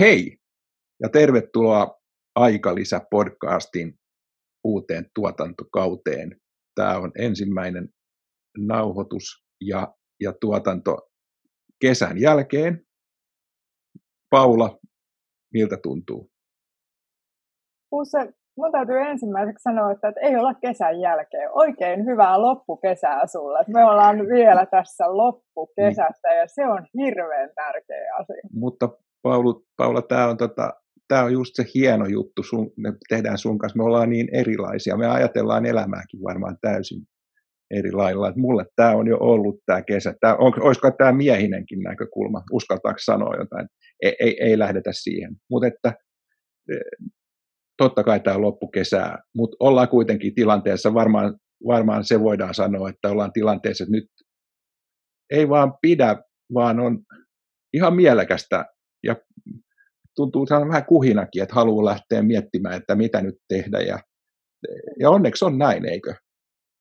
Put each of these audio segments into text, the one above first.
Hei ja tervetuloa Aikalisä podcastin uuteen tuotantokauteen. Tämä on ensimmäinen nauhoitus ja, ja tuotanto kesän jälkeen. Paula, miltä tuntuu? Usse, mun täytyy ensimmäiseksi sanoa, että, ei olla kesän jälkeen. Oikein hyvää loppukesää sulle. Me ollaan vielä tässä loppukesästä ja se on hirveän tärkeä asia. Mutta Paulu, Paula, tämä on, tota, tämä on just se hieno juttu, sun, me tehdään sun kanssa, me ollaan niin erilaisia, me ajatellaan elämääkin varmaan täysin eri lailla. Että mulle tämä on jo ollut tämä kesä. Tämä, on, olisiko tämä miehinenkin näkökulma, uskaltaako sanoa jotain? Ei, ei, ei lähdetä siihen. Mutta että e, totta kai tämä loppukesää, mutta ollaan kuitenkin tilanteessa, varmaan, varmaan se voidaan sanoa, että ollaan tilanteessa, että nyt ei vaan pidä, vaan on ihan mielekästä ja tuntuu on vähän kuhinakin, että haluaa lähteä miettimään, että mitä nyt tehdä. Ja, ja onneksi on näin, eikö?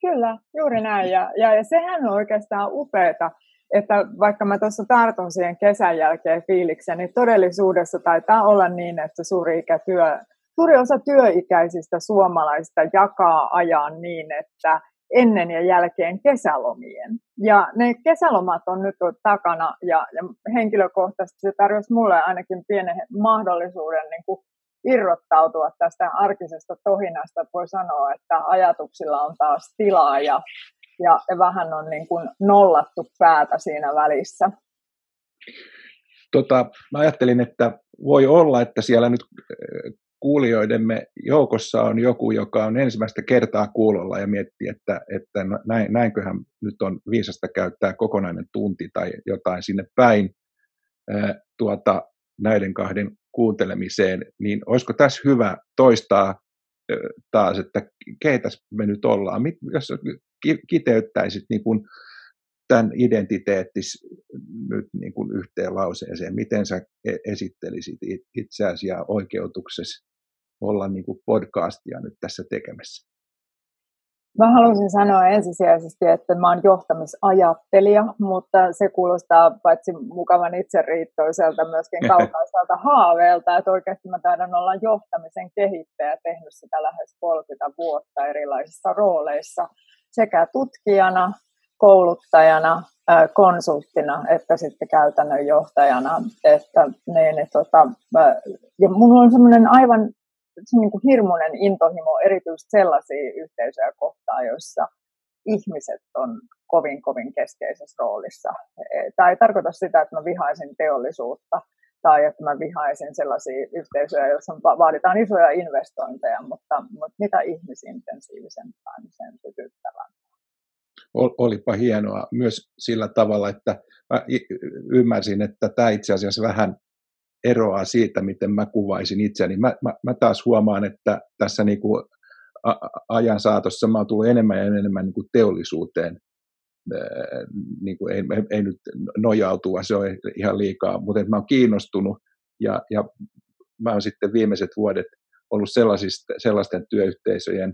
Kyllä, juuri näin. Ja, ja, ja sehän on oikeastaan upeaa, että vaikka mä tuossa tartun siihen kesän jälkeen fiilikseen, niin todellisuudessa taitaa olla niin, että suuri, ikätyö, suuri osa työikäisistä suomalaisista jakaa ajan niin, että ennen ja jälkeen kesälomien. Ja ne kesälomat on nyt takana ja, ja henkilökohtaisesti se tarjosi mulle ainakin pienen mahdollisuuden niin kuin irrottautua tästä arkisesta tohinasta. Voi sanoa, että ajatuksilla on taas tilaa ja, ja, vähän on niin kuin nollattu päätä siinä välissä. Tota, mä ajattelin, että voi olla, että siellä nyt kuulijoidemme joukossa on joku, joka on ensimmäistä kertaa kuulolla ja miettii, että, että näin, näinköhän nyt on viisasta käyttää kokonainen tunti tai jotain sinne päin tuota, näiden kahden kuuntelemiseen, niin olisiko tässä hyvä toistaa taas, että keitäs me nyt ollaan, jos kiteyttäisit niin kuin tämän identiteettis nyt niin kuin yhteen lauseeseen, miten sä e-, esittelisit itseäsi ja oikeutuksesi olla niin kuin podcastia nyt tässä tekemässä? Mä haluaisin sanoa ensisijaisesti, että mä oon johtamisajattelija, mutta se kuulostaa paitsi mukavan itseriittoiselta myöskin kaukaiselta haaveelta, että oikeasti mä taidan olla johtamisen kehittäjä, tehnyt sitä lähes 30 vuotta erilaisissa rooleissa sekä tutkijana, kouluttajana, konsulttina että sitten käytännön johtajana. Että, niin, että, tota, ja mulla on semmoinen aivan se niin kuin hirmuinen intohimo erityisesti sellaisia yhteisöjä kohtaan, joissa ihmiset on kovin, kovin keskeisessä roolissa. E, Tämä ei tarkoita sitä, että mä vihaisin teollisuutta tai että mä vihaisin sellaisia yhteisöjä, joissa vaaditaan isoja investointeja, mutta, mutta mitä ihmisintensiivisempää, niin sen sytyttävää. Olipa hienoa myös sillä tavalla, että mä ymmärsin, että tämä itse asiassa vähän eroaa siitä, miten mä kuvaisin itseäni. Mä, mä, mä taas huomaan, että tässä niin kuin ajan saatossa mä oon tullut enemmän ja enemmän niin kuin teollisuuteen. Niin kuin ei, ei, ei nyt nojautua, se on ihan liikaa, mutta mä oon kiinnostunut ja, ja mä oon sitten viimeiset vuodet ollut sellaisten työyhteisöjen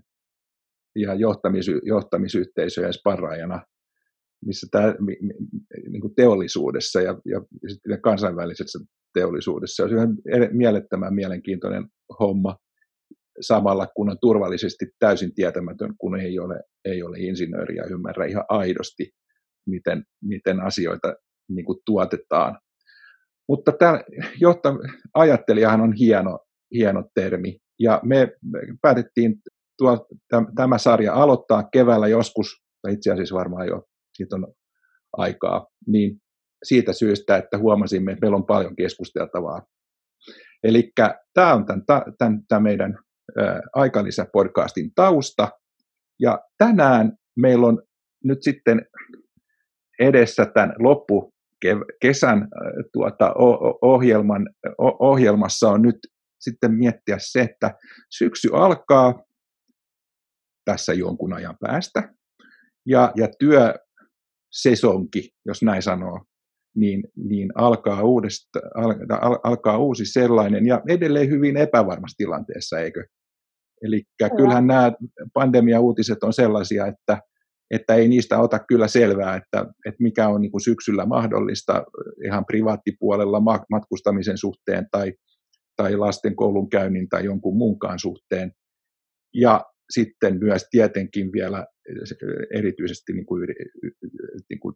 ja johtamis, johtamisyhteisöjen sparraajana, missä tämä niin kuin teollisuudessa ja, ja sitten kansainvälisessä teollisuudessa. Se on ihan mielettömän mielenkiintoinen homma samalla, kun on turvallisesti täysin tietämätön, kun ei ole, ei ole insinööriä ja ymmärrä ihan aidosti, miten, miten asioita niin kuin tuotetaan. Mutta tämä jotta ajattelijahan on hieno, hieno termi, ja me päätettiin tuo, tämä sarja aloittaa keväällä joskus, tai itse asiassa varmaan jo siitä on aikaa, niin siitä syystä, että huomasimme, että meillä on paljon keskusteltavaa. Eli tämä on tämän, tämän, tämän meidän aikalisä-podcastin tausta. Ja tänään meillä on nyt sitten edessä tämän loppu kesän tuota, ohjelman, ohjelmassa on nyt sitten miettiä se, että syksy alkaa tässä jonkun ajan päästä ja, ja työsesonki, jos näin sanoo, niin, niin alkaa, uudesta, al, al, alkaa uusi sellainen ja edelleen hyvin epävarmassa tilanteessa, eikö? Eli kyllähän nämä pandemia-uutiset on sellaisia, että, että ei niistä ota kyllä selvää, että, että mikä on niin kuin syksyllä mahdollista ihan privaattipuolella matkustamisen suhteen tai, tai lasten koulunkäynnin tai jonkun muunkaan suhteen. Ja sitten myös tietenkin vielä erityisesti niin kuin, niin kuin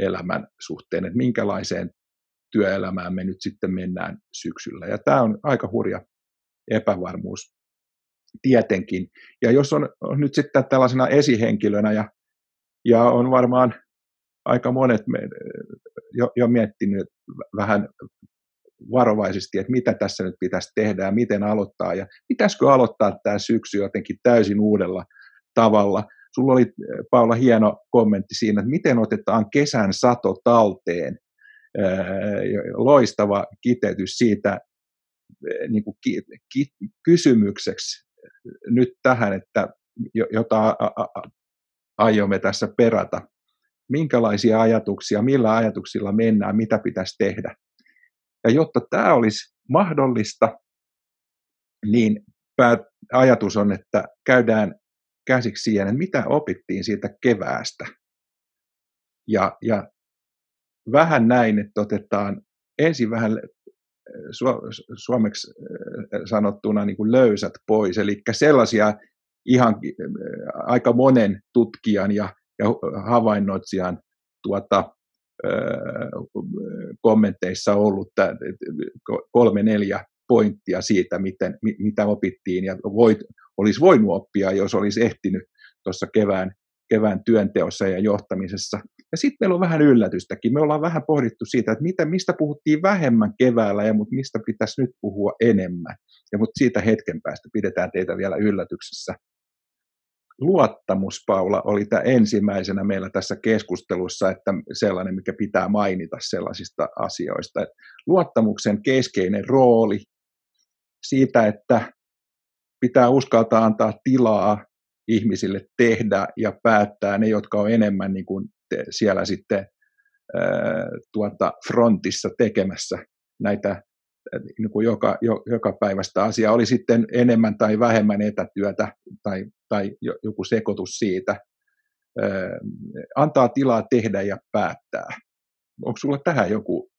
työelämän suhteen, että minkälaiseen työelämään me nyt sitten mennään syksyllä. Ja tämä on aika hurja epävarmuus tietenkin. Ja jos on nyt sitten tällaisena esihenkilönä ja, ja on varmaan aika monet me, jo, jo miettinyt vähän varovaisesti, että mitä tässä nyt pitäisi tehdä ja miten aloittaa ja pitäisikö aloittaa tämä syksy jotenkin täysin uudella tavalla. Sulla oli Paula hieno kommentti siinä, että miten otetaan kesän sato talteen. Loistava kiteytys siitä niin kuin ki, ki, kysymykseksi nyt tähän, että jota aiomme tässä perata. Minkälaisia ajatuksia, millä ajatuksilla mennään, mitä pitäisi tehdä. Ja jotta tämä olisi mahdollista, niin ajatus on, että käydään käsiksi siihen, että mitä opittiin siitä keväästä. Ja, ja vähän näin, että otetaan ensin vähän suomeksi sanottuna niin kuin löysät pois, eli sellaisia ihan aika monen tutkijan ja, ja havainnoitsijan tuota, kommenteissa ollut kolme neljä pointtia siitä, miten, mitä opittiin ja voit, olisi voinut oppia, jos olisi ehtinyt tuossa kevään, kevään työnteossa ja johtamisessa. Ja sitten meillä on vähän yllätystäkin. Me ollaan vähän pohdittu siitä, että mitä, mistä puhuttiin vähemmän keväällä ja mutta mistä pitäisi nyt puhua enemmän. Ja mutta siitä hetken päästä pidetään teitä vielä yllätyksessä luottamus, Paula, oli tämä ensimmäisenä meillä tässä keskustelussa, että sellainen, mikä pitää mainita sellaisista asioista. Luottamuksen keskeinen rooli siitä, että pitää uskaltaa antaa tilaa ihmisille tehdä ja päättää ne, jotka on enemmän niin kuin siellä sitten tuota frontissa tekemässä näitä niin kuin joka, jo, joka päivästä asiaa, oli sitten enemmän tai vähemmän etätyötä tai, tai joku sekoitus siitä, antaa tilaa tehdä ja päättää. Onko sulla tähän joku,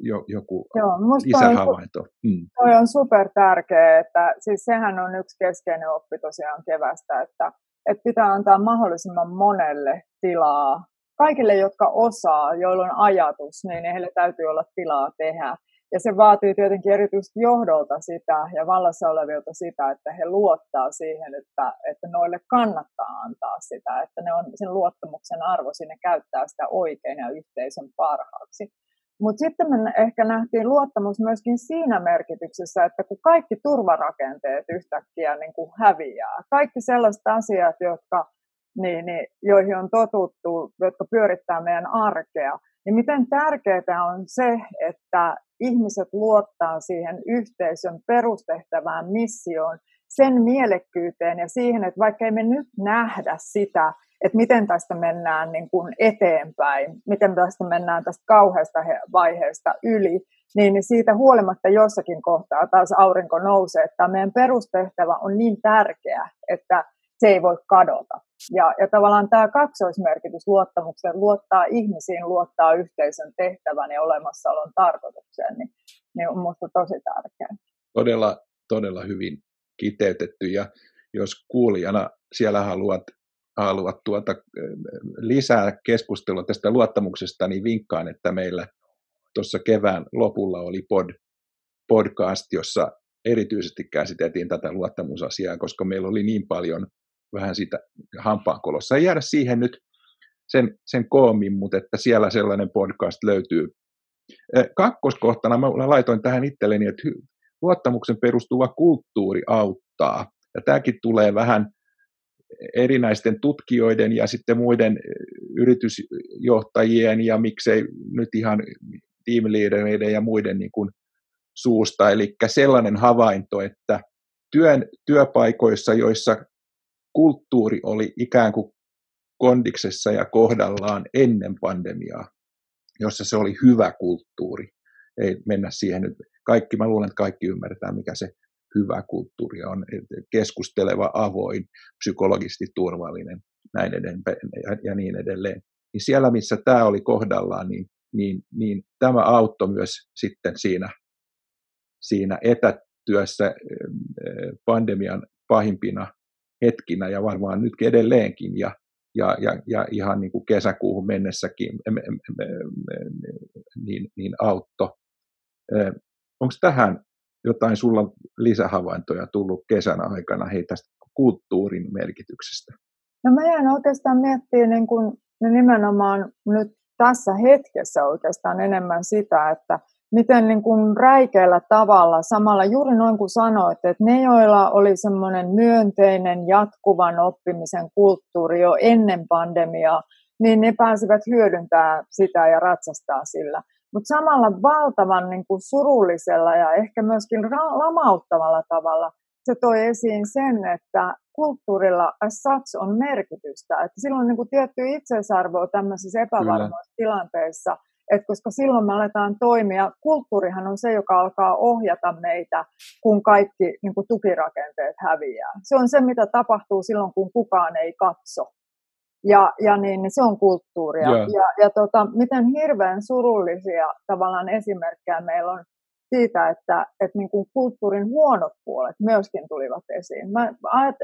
jo, joku Joo, lisähavainto? Toi, mm. toi on super tärkeä, että siis sehän on yksi keskeinen oppi tosiaan kevästä, että, että pitää antaa mahdollisimman monelle tilaa. Kaikille, jotka osaa, joilla on ajatus, niin heille täytyy olla tilaa tehdä. Ja se vaatii tietenkin erityisesti johdolta sitä ja vallassa olevilta sitä, että he luottaa siihen, että, että noille kannattaa antaa sitä, että ne on sen luottamuksen arvo sinne käyttää sitä oikein ja yhteisön parhaaksi. Mutta sitten me ehkä nähtiin luottamus myöskin siinä merkityksessä, että kun kaikki turvarakenteet yhtäkkiä niin kuin häviää, kaikki sellaiset asiat, jotka, niin, niin, joihin on totuttu, jotka pyörittää meidän arkea, niin miten tärkeää on se, että ihmiset luottaa siihen yhteisön perustehtävään missioon, sen mielekkyyteen ja siihen, että vaikka me nyt nähdä sitä, että miten tästä mennään niin kuin eteenpäin, miten tästä mennään tästä kauheasta vaiheesta yli, niin siitä huolimatta jossakin kohtaa taas aurinko nousee, että meidän perustehtävä on niin tärkeä, että se ei voi kadota. Ja, ja tavallaan tämä kaksoismerkitys luottamuksen, luottaa ihmisiin, luottaa yhteisön tehtävän ja olemassaolon tarkoitukseen, niin, niin on minusta tosi tärkeää. Todella, todella hyvin kiteytetty ja jos kuulijana siellä haluat, haluat tuota, lisää keskustelua tästä luottamuksesta, niin vinkkaan, että meillä tuossa kevään lopulla oli pod, podcast, jossa erityisesti käsiteltiin tätä luottamusasiaa, koska meillä oli niin paljon vähän sitä hampaankolossa. Ei jäädä siihen nyt sen, sen koomin, mutta että siellä sellainen podcast löytyy. Kakkoskohtana mä laitoin tähän itselleni, että luottamuksen perustuva kulttuuri auttaa. Ja tämäkin tulee vähän erinäisten tutkijoiden ja sitten muiden yritysjohtajien ja miksei nyt ihan tiimiliidereiden ja muiden niin kuin suusta. Eli sellainen havainto, että työn, työpaikoissa, joissa kulttuuri oli ikään kuin kondiksessa ja kohdallaan ennen pandemiaa, jossa se oli hyvä kulttuuri. Ei mennä siihen nyt. Kaikki, mä luulen, että kaikki ymmärretään, mikä se hyvä kulttuuri on. Keskusteleva, avoin, psykologisesti turvallinen näin edelleen, ja niin edelleen. Niin siellä, missä tämä oli kohdallaan, niin, niin, niin tämä auttoi myös sitten siinä, siinä etätyössä pandemian pahimpina hetkinä ja varmaan nyt edelleenkin ja, ja, ja, ja ihan niin kuin kesäkuuhun mennessäkin niin, niin autto. Onko tähän jotain sulla lisähavaintoja tullut kesän aikana hei tästä kulttuurin merkityksestä? No mä jään oikeastaan miettimään niin kuin, nimenomaan nyt tässä hetkessä oikeastaan enemmän sitä, että miten niin kuin räikeällä tavalla, samalla juuri noin kuin sanoit, että ne, joilla oli semmoinen myönteinen jatkuvan oppimisen kulttuuri jo ennen pandemiaa, niin ne pääsivät hyödyntämään sitä ja ratsastaa sillä. Mutta samalla valtavan niin kuin surullisella ja ehkä myöskin lamauttavalla tavalla se toi esiin sen, että kulttuurilla as such on merkitystä. Että silloin on niin kuin tietty itseisarvo tämmöisissä epävarmoissa tilanteissa, että koska silloin me aletaan toimia, kulttuurihan on se, joka alkaa ohjata meitä, kun kaikki niin kuin tukirakenteet häviää. Se on se, mitä tapahtuu silloin, kun kukaan ei katso. Ja, ja niin, niin se on kulttuuria. Yeah. Ja, ja tota, miten hirveän surullisia tavallaan esimerkkejä meillä on siitä, että, että niin kuin kulttuurin huonot puolet myöskin tulivat esiin. Mä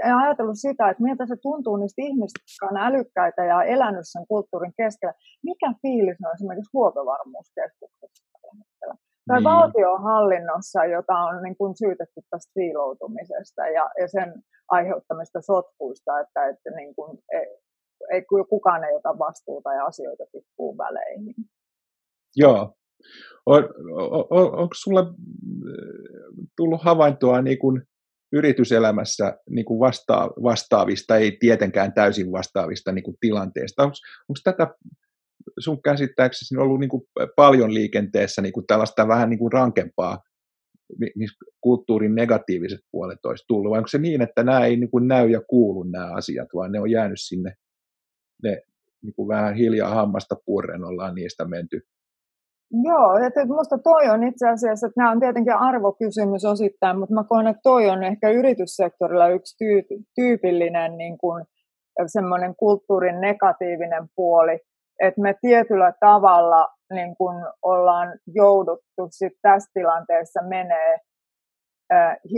en ajatellut sitä, että miltä se tuntuu niistä ihmistä, jotka on älykkäitä ja elänyt sen kulttuurin keskellä. Mikä fiilis on esimerkiksi huoltovarmuuskeskuksessa tällä hetkellä? Tai niin. valtiohallinnossa, jota on niin kuin syytetty tästä siiloutumisesta ja, ja sen aiheuttamista sotkuista, että, että niin kuin, ei, kukaan ei ota vastuuta ja asioita tippuu väleihin. Joo, on, on, on, onko sulla äh, tullut havaintoa niin kuin yrityselämässä niin kuin vasta, vastaavista, ei tietenkään täysin vastaavista niin kuin tilanteista? Onko, onko tätä sun käsittääksesi ollut niin kuin paljon liikenteessä niin kuin tällaista vähän niin kuin rankempaa niin kulttuurin negatiiviset puolet olisi tullut, vai onko se niin, että nämä ei niin kuin näy ja kuulu nämä asiat, vaan ne on jäänyt sinne, ne niin kuin vähän hiljaa hammasta purren ollaan niistä menty. Joo, että minusta toi on itse asiassa, että nämä on tietenkin arvokysymys osittain, mutta mä koen, että toi on ehkä yrityssektorilla yksi tyypillinen niin kuin, semmoinen kulttuurin negatiivinen puoli, että me tietyllä tavalla niin kuin ollaan jouduttu sit tässä tilanteessa menee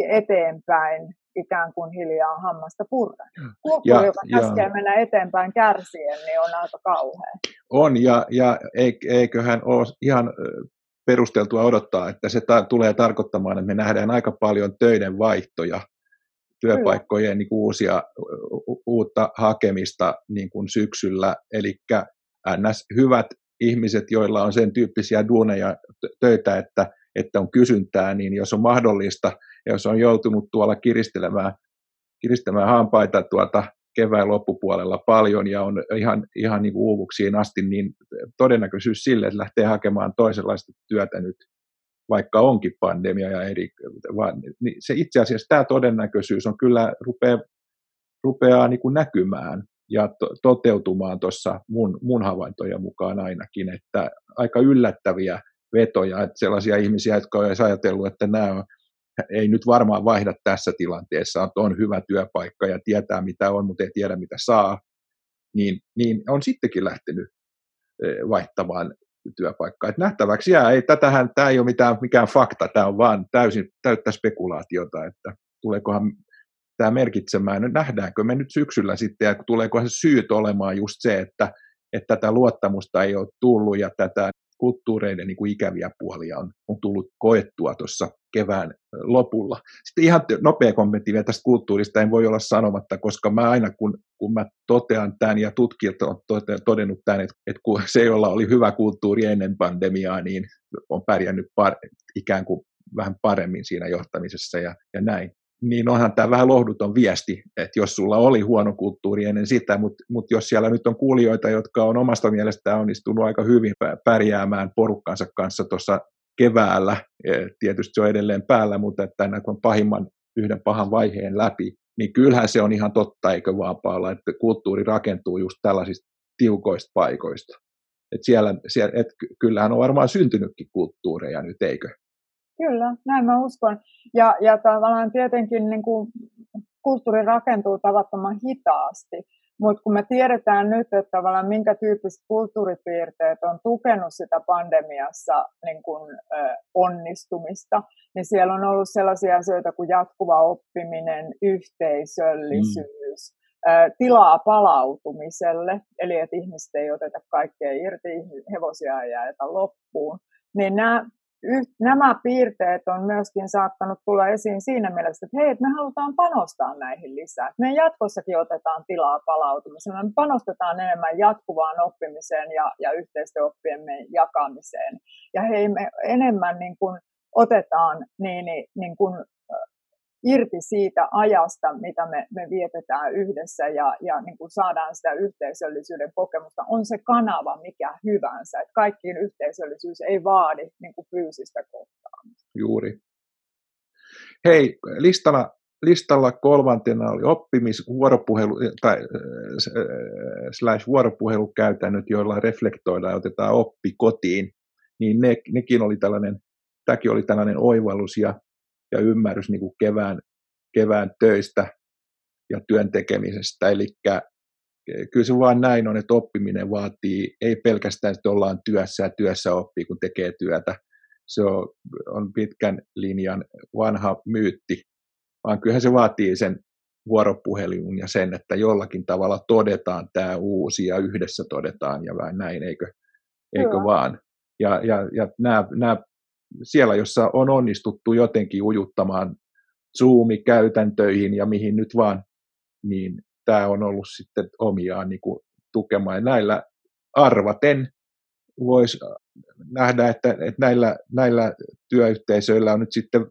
eteenpäin ikään kuin hiljaa hammasta purren. Kulttuuri, joka käskee mennä eteenpäin kärsien, niin on aika kauhea. On, ja, ja eiköhän ole ihan perusteltua odottaa, että se ta- tulee tarkoittamaan, että me nähdään aika paljon töiden vaihtoja, työpaikkojen niin kuin uusia, uutta hakemista niin kuin syksyllä, eli ns. hyvät ihmiset, joilla on sen tyyppisiä duuneja, töitä, että, että on kysyntää, niin jos on mahdollista, ja jos on joutunut tuolla kiristelemään, kiristämään hampaita tuota kevään loppupuolella paljon ja on ihan, ihan niin kuin uuvuksiin asti, niin todennäköisyys sille, että lähtee hakemaan toisenlaista työtä nyt, vaikka onkin pandemia ja eri, vaan, niin se itse asiassa tämä todennäköisyys on kyllä rupeaa, rupeaa niin kuin näkymään ja to, toteutumaan tuossa mun, mun havaintojen mukaan ainakin, että aika yllättäviä vetoja, että sellaisia ihmisiä, jotka on ajatellut, että nämä on ei nyt varmaan vaihda tässä tilanteessa, että on hyvä työpaikka ja tietää mitä on, mutta ei tiedä mitä saa, niin, niin on sittenkin lähtenyt e, vaihtamaan työpaikkaa. Et nähtäväksi jää, ei, tätähän, tämä ei ole mitään, mikään fakta, tämä on vaan täysin täyttä spekulaatiota, että tuleekohan tämä merkitsemään, no nähdäänkö me nyt syksyllä sitten, ja tuleekohan se syyt olemaan just se, että, että tätä luottamusta ei ole tullut ja tätä kulttuureiden niin kuin ikäviä puolia on, on tullut koettua tuossa kevään lopulla. Sitten ihan nopea kommentti vielä tästä kulttuurista en voi olla sanomatta, koska mä aina kun, kun mä totean tämän ja tutkijat on todennut tämän, että, että kun se, jolla oli hyvä kulttuuri ennen pandemiaa, niin on pärjännyt par, ikään kuin vähän paremmin siinä johtamisessa ja, ja näin niin onhan tämä vähän lohduton viesti, että jos sulla oli huono kulttuuri ennen sitä, mutta mut jos siellä nyt on kuulijoita, jotka on omasta mielestään onnistunut aika hyvin pärjäämään porukkansa kanssa tuossa keväällä, e, tietysti se on edelleen päällä, mutta että on pahimman yhden pahan vaiheen läpi, niin kyllähän se on ihan totta, eikö vaan Paula, että kulttuuri rakentuu just tällaisista tiukoista paikoista. Et siellä, siellä, et kyllähän on varmaan syntynytkin kulttuureja nyt, eikö? Kyllä, näin mä uskon. Ja, ja tavallaan tietenkin niin kuin, kulttuuri rakentuu tavattoman hitaasti, Mutta kun me tiedetään nyt, että tavallaan minkä tyyppiset kulttuuripiirteet on tukenut sitä pandemiassa niin kun, ö, onnistumista, niin siellä on ollut sellaisia asioita kuin jatkuva oppiminen, yhteisöllisyys, mm. ö, tilaa palautumiselle, eli että ihmiset ei oteta kaikkea irti, hevosia ei jäätä loppuun. Niin nämä nämä piirteet on myöskin saattanut tulla esiin siinä mielessä, että hei, että me halutaan panostaa näihin lisää. Me jatkossakin otetaan tilaa palautumiseen, me panostetaan enemmän jatkuvaan oppimiseen ja, ja yhteisten oppiemme jakamiseen. Ja hei, me enemmän niin kuin otetaan niin, niin, niin kuin irti siitä ajasta, mitä me, me vietetään yhdessä ja, ja niin kuin saadaan sitä yhteisöllisyyden kokemusta. On se kanava mikä hyvänsä. Että kaikkiin yhteisöllisyys ei vaadi niin kuin fyysistä kohtaamista. Juuri. Hei, listalla, listalla kolmantena oli oppimis, vuoropuhelu, tai, äh, slash vuoropuhelukäytännöt, joilla reflektoidaan ja otetaan oppi kotiin. Niin ne, nekin oli tällainen, tämäkin oli tällainen oivallus ja ja ymmärrys niin kuin kevään, kevään töistä ja työn tekemisestä. Eli kyllä se vaan näin on, että oppiminen vaatii, ei pelkästään, että ollaan työssä ja työssä oppii, kun tekee työtä. Se on, on pitkän linjan vanha myytti, vaan kyllähän se vaatii sen vuoropuhelun ja sen, että jollakin tavalla todetaan tämä uusi ja yhdessä todetaan ja vähän näin, eikö, eikö vaan. Ja, ja, ja nämä, nämä siellä, jossa on onnistuttu jotenkin ujuttamaan Zoom-käytäntöihin ja mihin nyt vaan, niin tämä on ollut sitten omiaan niin kuin tukemaan. Ja näillä arvaten voisi nähdä, että, että näillä, näillä työyhteisöillä on nyt sitten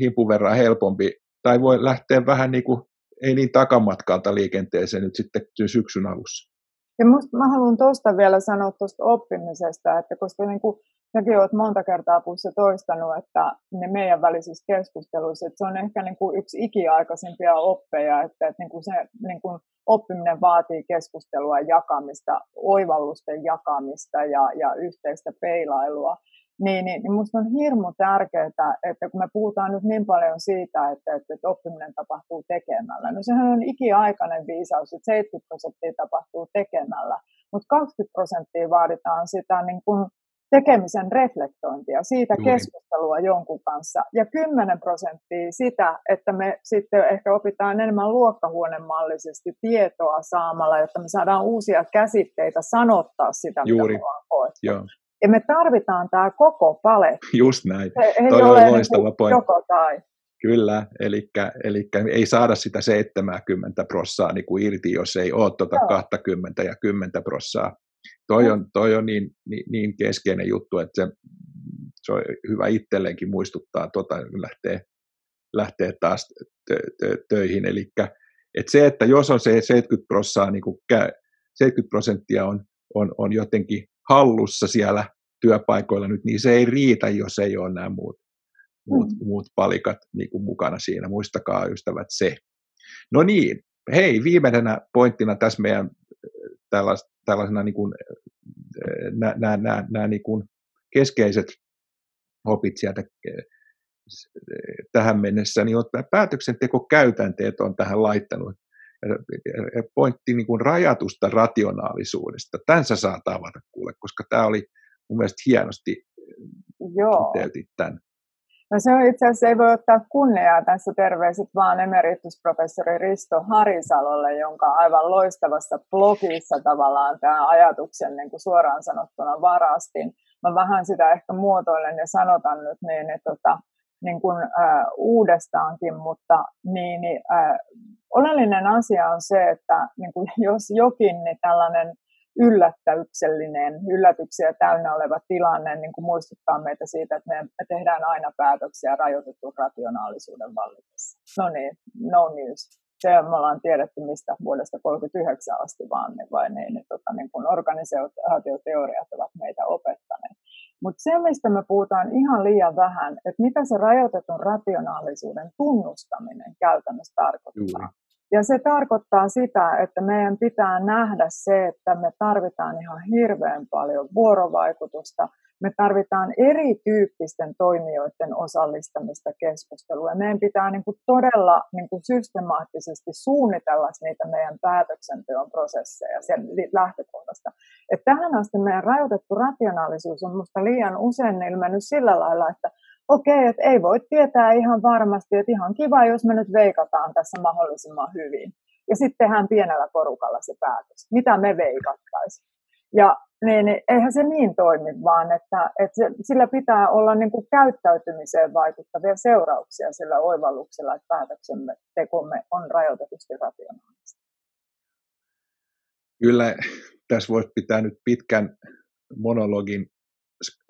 himpun verran helpompi, tai voi lähteä vähän niin kuin, ei niin takamatkalta liikenteeseen nyt sitten syksyn alussa. Ja musta, mä haluan tuosta vielä sanoa tuosta oppimisesta, että koska niin kuin säkin olet monta kertaa puhussa toistanut, että ne meidän välisissä keskusteluissa, että se on ehkä niin kuin yksi ikiaikaisimpia oppeja, että, että niin kuin se niin kuin oppiminen vaatii keskustelua, jakamista, oivallusten jakamista ja, ja yhteistä peilailua. Niin, niin, niin minusta on hirmu tärkeää, että kun me puhutaan nyt niin paljon siitä, että, että, että oppiminen tapahtuu tekemällä, no sehän on ikiaikainen viisaus, että 70 prosenttia tapahtuu tekemällä, mutta 20 prosenttia vaaditaan sitä niin kuin tekemisen reflektointia, siitä Juuri. keskustelua jonkun kanssa. Ja 10 prosenttia sitä, että me sitten ehkä opitaan enemmän luokkahuonemallisesti tietoa saamalla, jotta me saadaan uusia käsitteitä sanottaa sitä, Juuri. mitä me Joo. Ja me tarvitaan tämä koko paletti. Just näin. Se ei Toi ole loistava niin pointti. Joko tai. Kyllä, eli ei saada sitä 70 prossaa niin kuin irti, jos ei ole tuota 20 ja 10 prossaa toi on, toi on niin, niin, niin keskeinen juttu, että se, se on hyvä itselleenkin muistuttaa, tota, kun lähtee, lähtee taas tö, tö, töihin. Eli että se, että jos on se 70 prosenttia, niin kuin 70 prosenttia on, on, on jotenkin hallussa siellä työpaikoilla nyt, niin se ei riitä, jos ei ole nämä muut, muut, mm. muut palikat niin kuin mukana siinä. Muistakaa ystävät se. No niin, hei, viimeisenä pointtina tässä meidän tällais, tällaisena niin kuin, nämä, nämä, nämä, nämä niin kuin keskeiset opit sieltä tähän mennessä, niin päätöksentekokäytänteet on tähän laittanut. Pointti niin kuin rajatusta rationaalisuudesta. Tämän sä saat avata kuule, koska tämä oli mun mielestä hienosti Joo. tämän. No se on itse asiassa, ei voi ottaa kunniaa tässä terveiset vaan emeritusprofessori Risto Harisalolle, jonka aivan loistavassa blogissa tavallaan tämä ajatuksen niin kuin suoraan sanottuna varastin. Mä vähän sitä ehkä muotoilen ja sanotan nyt niin, että tota, niin kuin, äh, uudestaankin, mutta niin, niin, äh, oleellinen asia on se, että niin kuin, jos jokin, niin tällainen yllättäyksellinen, yllätyksiä täynnä oleva tilanne niin kuin muistuttaa meitä siitä, että me tehdään aina päätöksiä rajoitetun rationaalisuuden vallitessa. No niin, no news. Se me ollaan tiedetty mistä vuodesta 1939 asti vaan, ne, vai niin, niin, tota, niin kuin organisaatioteoriat ovat meitä opettaneet. Mutta se, mistä me puhutaan ihan liian vähän, että mitä se rajoitetun rationaalisuuden tunnustaminen käytännössä tarkoittaa. Juuri Ja se tarkoittaa sitä, että meidän pitää nähdä se, että me tarvitaan ihan hirveän paljon vuorovaikutusta, me tarvitaan erityyppisten toimijoiden osallistamista keskusteluun. Meidän pitää niin kuin todella niin kuin systemaattisesti suunnitella niitä meidän päätöksenteon prosesseja sen lähtökohdasta. Et tähän asti meidän rajoitettu rationaalisuus on minusta liian usein ilmennyt sillä lailla, että okei, että ei voi tietää ihan varmasti, että ihan kiva, jos me nyt veikataan tässä mahdollisimman hyvin. Ja sitten tehdään pienellä porukalla se päätös. Mitä me veikattaisiin? Ja niin, niin eihän se niin toimi, vaan että, että se, sillä pitää olla niin kuin käyttäytymiseen vaikuttavia seurauksia sillä oivalluksella, että päätöksemme tekomme on rajoitetusti rationaalista. Kyllä tässä voisi pitää nyt pitkän monologin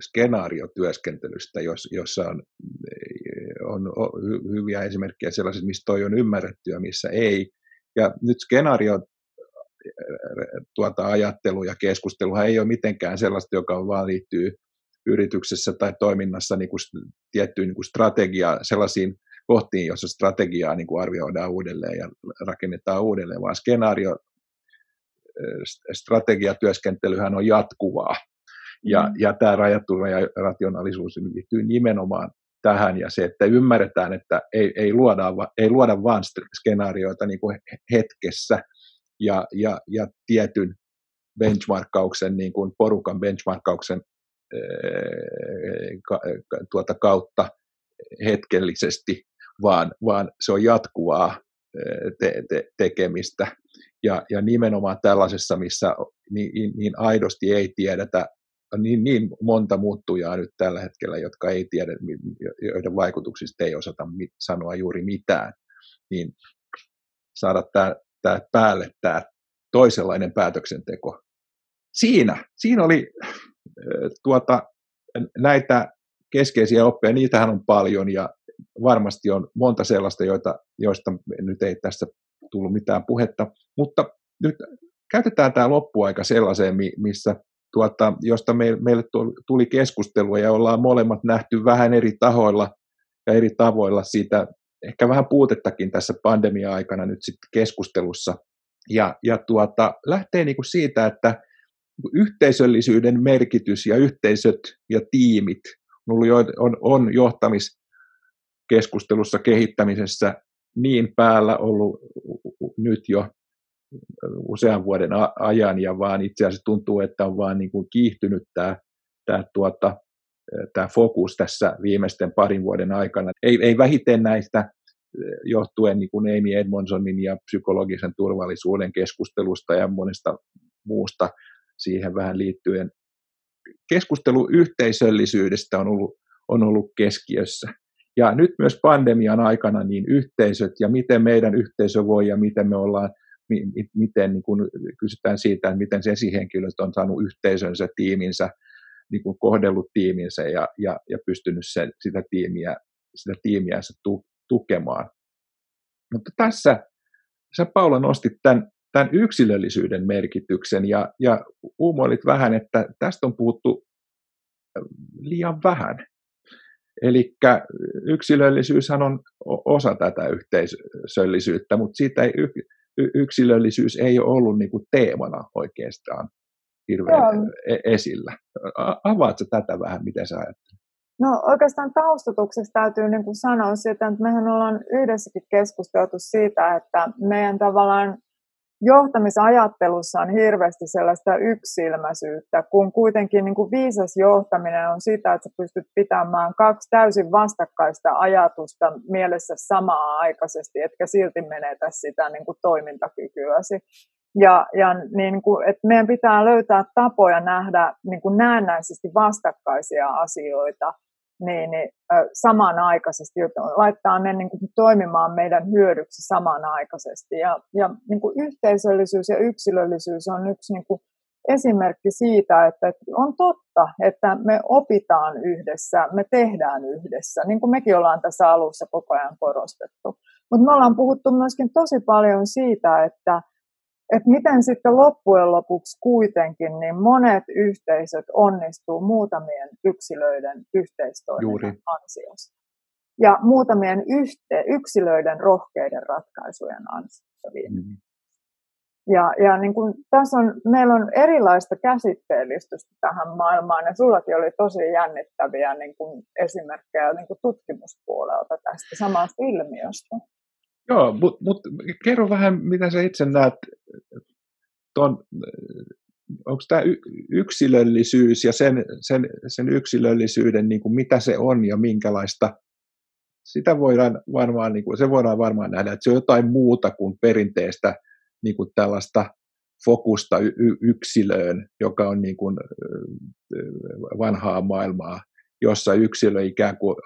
skenaariotyöskentelystä, jossa on, on hyviä esimerkkejä sellaisista, mistä toi on ymmärretty ja missä ei. Ja nyt skenaario tuota ajattelu ja keskusteluhan ei ole mitenkään sellaista, joka vaan liittyy yrityksessä tai toiminnassa niin kuin tiettyyn niin kuin strategia, sellaisiin kohtiin, jossa strategiaa niin kuin arvioidaan uudelleen ja rakennetaan uudelleen, vaan skenaario, strategiatyöskentelyhän on jatkuvaa. Ja, mm. ja tämä rajattu ja rationaalisuus liittyy nimenomaan tähän ja se, että ymmärretään, että ei, ei, luoda, ei luoda vain skenaarioita niin kuin hetkessä, ja, ja, ja tietyn benchmarkkauksen, niin kuin porukan benchmarkkauksen tuota kautta hetkellisesti, vaan, vaan se on jatkuvaa te, te, tekemistä. Ja, ja nimenomaan tällaisessa, missä niin, niin aidosti ei tiedetä, niin, niin monta muuttujaa nyt tällä hetkellä, jotka ei tiedä, joiden vaikutuksista ei osata sanoa juuri mitään, niin saada tämä tämä päälle tämä toisenlainen päätöksenteko. Siinä, siinä oli tuota, näitä keskeisiä oppeja, niitähän on paljon ja varmasti on monta sellaista, joita, joista nyt ei tässä tullut mitään puhetta, mutta nyt käytetään tämä loppuaika sellaiseen, missä tuota, josta meille tuli keskustelua ja ollaan molemmat nähty vähän eri tahoilla ja eri tavoilla siitä ehkä vähän puutettakin tässä pandemia-aikana nyt sitten keskustelussa. Ja, ja tuota, lähtee niin kuin siitä, että yhteisöllisyyden merkitys ja yhteisöt ja tiimit on, on, on johtamiskeskustelussa, kehittämisessä niin päällä ollut nyt jo usean vuoden ajan ja vaan itse asiassa tuntuu, että on vaan niin kuin kiihtynyt tämä, tämä tuota, tämä fokus tässä viimeisten parin vuoden aikana. Ei, ei vähiten näistä johtuen niin kuin Amy Edmondsonin ja psykologisen turvallisuuden keskustelusta ja monesta muusta siihen vähän liittyen. Keskustelu yhteisöllisyydestä on ollut, on ollut keskiössä. Ja nyt myös pandemian aikana niin yhteisöt ja miten meidän yhteisö voi ja miten me ollaan, miten niin kun kysytään siitä, että miten se esihenkilöt on saanut yhteisönsä, tiiminsä niin kuin kohdellut tiiminsä ja, ja, ja pystynyt se, sitä, tiimiä, sitä tiimiänsä tu, tukemaan. Mutta tässä sä Paula nostit tämän, tämän yksilöllisyyden merkityksen ja, ja uumoilit vähän, että tästä on puhuttu liian vähän. Eli yksilöllisyyshän on osa tätä yhteisöllisyyttä, mutta siitä ei, yksilöllisyys ei ole ollut niin kuin teemana oikeastaan hirveän Joo. E-, esillä. Avaatko tätä vähän, miten sä ajattelet? No oikeastaan taustatukseksi täytyy niin kuin sanoa sitä, että mehän ollaan yhdessäkin keskusteltu siitä, että meidän tavallaan johtamisajattelussa on hirveästi sellaista yksilmäisyyttä, kun kuitenkin niin kuin viisas johtaminen on sitä, että sä pystyt pitämään kaksi täysin vastakkaista ajatusta mielessä samaa aikaisesti, etkä silti menetä sitä niin kuin toimintakykyäsi. Ja, ja niin kuin, että meidän pitää löytää tapoja nähdä niin kuin näennäisesti vastakkaisia asioita niin, niin, samanaikaisesti, laittaa ne niin kuin, toimimaan meidän hyödyksi samanaikaisesti. Ja, ja niin kuin, yhteisöllisyys ja yksilöllisyys on yksi niin kuin, esimerkki siitä, että, on totta, että me opitaan yhdessä, me tehdään yhdessä, niin kuin mekin ollaan tässä alussa koko ajan korostettu. Mutta me ollaan puhuttu myöskin tosi paljon siitä, että että miten sitten loppujen lopuksi kuitenkin niin monet yhteisöt onnistuu muutamien yksilöiden yhteistoiminnan ansiosta. Ja muutamien yhte, yksilöiden rohkeiden ratkaisujen ansiosta. Mm. Ja, ja niin kuin, tässä on, meillä on erilaista käsitteellistystä tähän maailmaan, ja sullakin oli tosi jännittäviä niin kuin esimerkkejä niin kuin tutkimuspuolelta tästä samasta ilmiöstä. Joo, mutta mut, kerro vähän, mitä sä itse näet, ton, onko tämä yksilöllisyys ja sen, sen, sen yksilöllisyyden, niin kuin mitä se on ja minkälaista, sitä voidaan varmaan, niin kuin, se voidaan varmaan nähdä, että se on jotain muuta kuin perinteistä niin kuin tällaista fokusta y- yksilöön, joka on niin kuin vanhaa maailmaa, jossa yksilö ikään kuin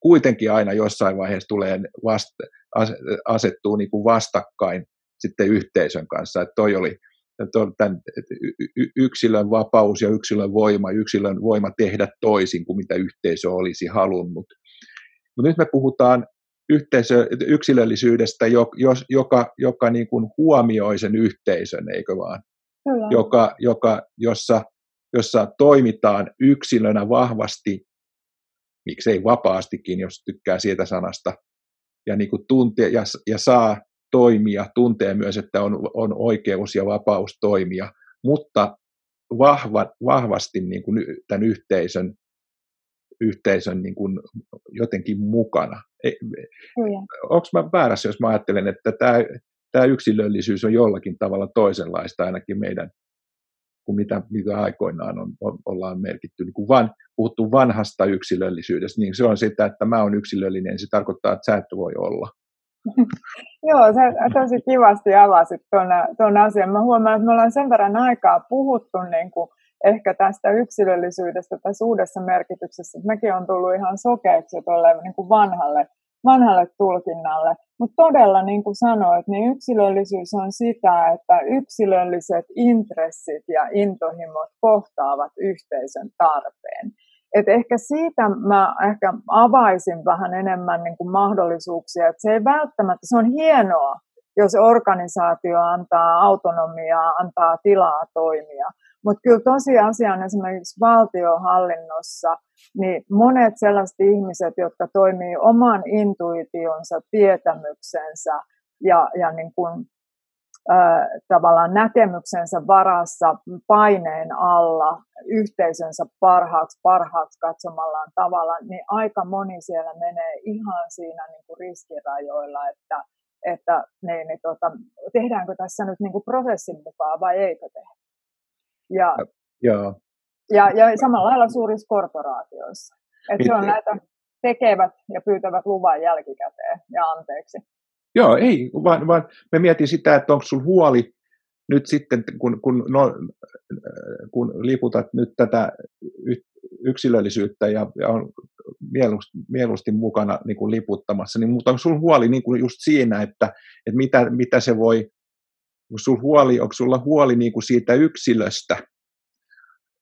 kuitenkin aina jossain vaiheessa tulee vasta, asettuu niin kuin vastakkain sitten yhteisön kanssa. Että toi oli tämän yksilön vapaus ja yksilön voima, yksilön voima tehdä toisin kuin mitä yhteisö olisi halunnut. Mutta nyt me puhutaan yhteisö, yksilöllisyydestä, joka, joka, niin kuin huomioi sen yhteisön, eikö vaan? Kyllä. Joka, joka, jossa, jossa toimitaan yksilönä vahvasti, miksei vapaastikin, jos tykkää siitä sanasta, ja, niin kuin tunte, ja, ja saa toimia, tuntee myös, että on, on oikeus ja vapaus toimia, mutta vahva, vahvasti niin kuin tämän yhteisön yhteisön niin kuin jotenkin mukana. Onko mä väärässä, jos mä ajattelen, että tämä, tämä yksilöllisyys on jollakin tavalla toisenlaista ainakin meidän kuin mitä, mitä aikoinaan on, on, ollaan merkitty. Niin kuin van, puhuttu vanhasta yksilöllisyydestä, niin se on sitä, että mä oon yksilöllinen, niin se tarkoittaa, että sä et voi olla. Joo, sä tosi kivasti avasit tuon asian. Mä huomaan, että me ollaan sen verran aikaa puhuttu niin kuin ehkä tästä yksilöllisyydestä tässä uudessa merkityksessä. Mäkin on tullut ihan sokeeksi tuolle niin kuin vanhalle, vanhalle tulkinnalle. Mutta todella, niin kuin sanoit, niin yksilöllisyys on sitä, että yksilölliset intressit ja intohimot kohtaavat yhteisön tarpeen. Et ehkä siitä mä ehkä avaisin vähän enemmän niin kuin mahdollisuuksia, että se ei välttämättä, se on hienoa, jos organisaatio antaa autonomiaa, antaa tilaa toimia, mutta kyllä tosiasiaan esimerkiksi valtiohallinnossa, niin monet sellaiset ihmiset, jotka toimii oman intuitionsa, tietämyksensä ja, ja niin kuin, äh, tavallaan näkemyksensä varassa paineen alla yhteisönsä parhaaksi, parhaaksi katsomallaan tavalla, niin aika moni siellä menee ihan siinä niin kuin riskirajoilla, että, että niin, niin, tota, tehdäänkö tässä nyt niin kuin prosessin mukaan vai eikö tehdä. Ja, ja, ja, ja samalla lailla suurissa korporaatioissa. Että se on näitä tekevät ja pyytävät luvan jälkikäteen ja anteeksi. Joo, ei, vaan, vaan me mietin sitä, että onko sinulla huoli nyt sitten, kun, kun, no, kun liputat nyt tätä yksilöllisyyttä ja, ja on mieluusti, mieluusti mukana niin kuin liputtamassa, niin mutta onko sinulla huoli niin kuin just siinä, että, että mitä, mitä se voi sulla huoli, onko sulla huoli niin kuin siitä yksilöstä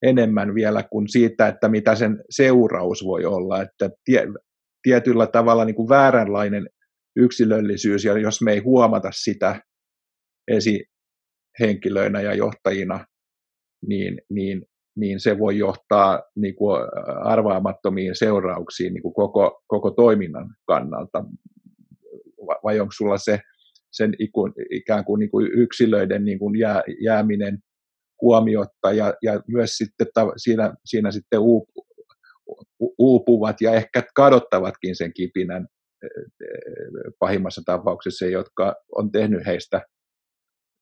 enemmän vielä kuin siitä, että mitä sen seuraus voi olla, että tie, tietyllä tavalla niin kuin vääränlainen yksilöllisyys, ja jos me ei huomata sitä esihenkilöinä ja johtajina, niin, niin, niin se voi johtaa niin kuin arvaamattomiin seurauksiin niin kuin koko, koko toiminnan kannalta. Vai onko sulla se sen ikään kuin, niin kuin yksilöiden niin kuin jää, jääminen huomiotta ja, ja myös sitten siinä, siinä sitten uupu, uupuvat ja ehkä kadottavatkin sen kipinän e, e, pahimmassa tapauksessa, jotka on tehnyt heistä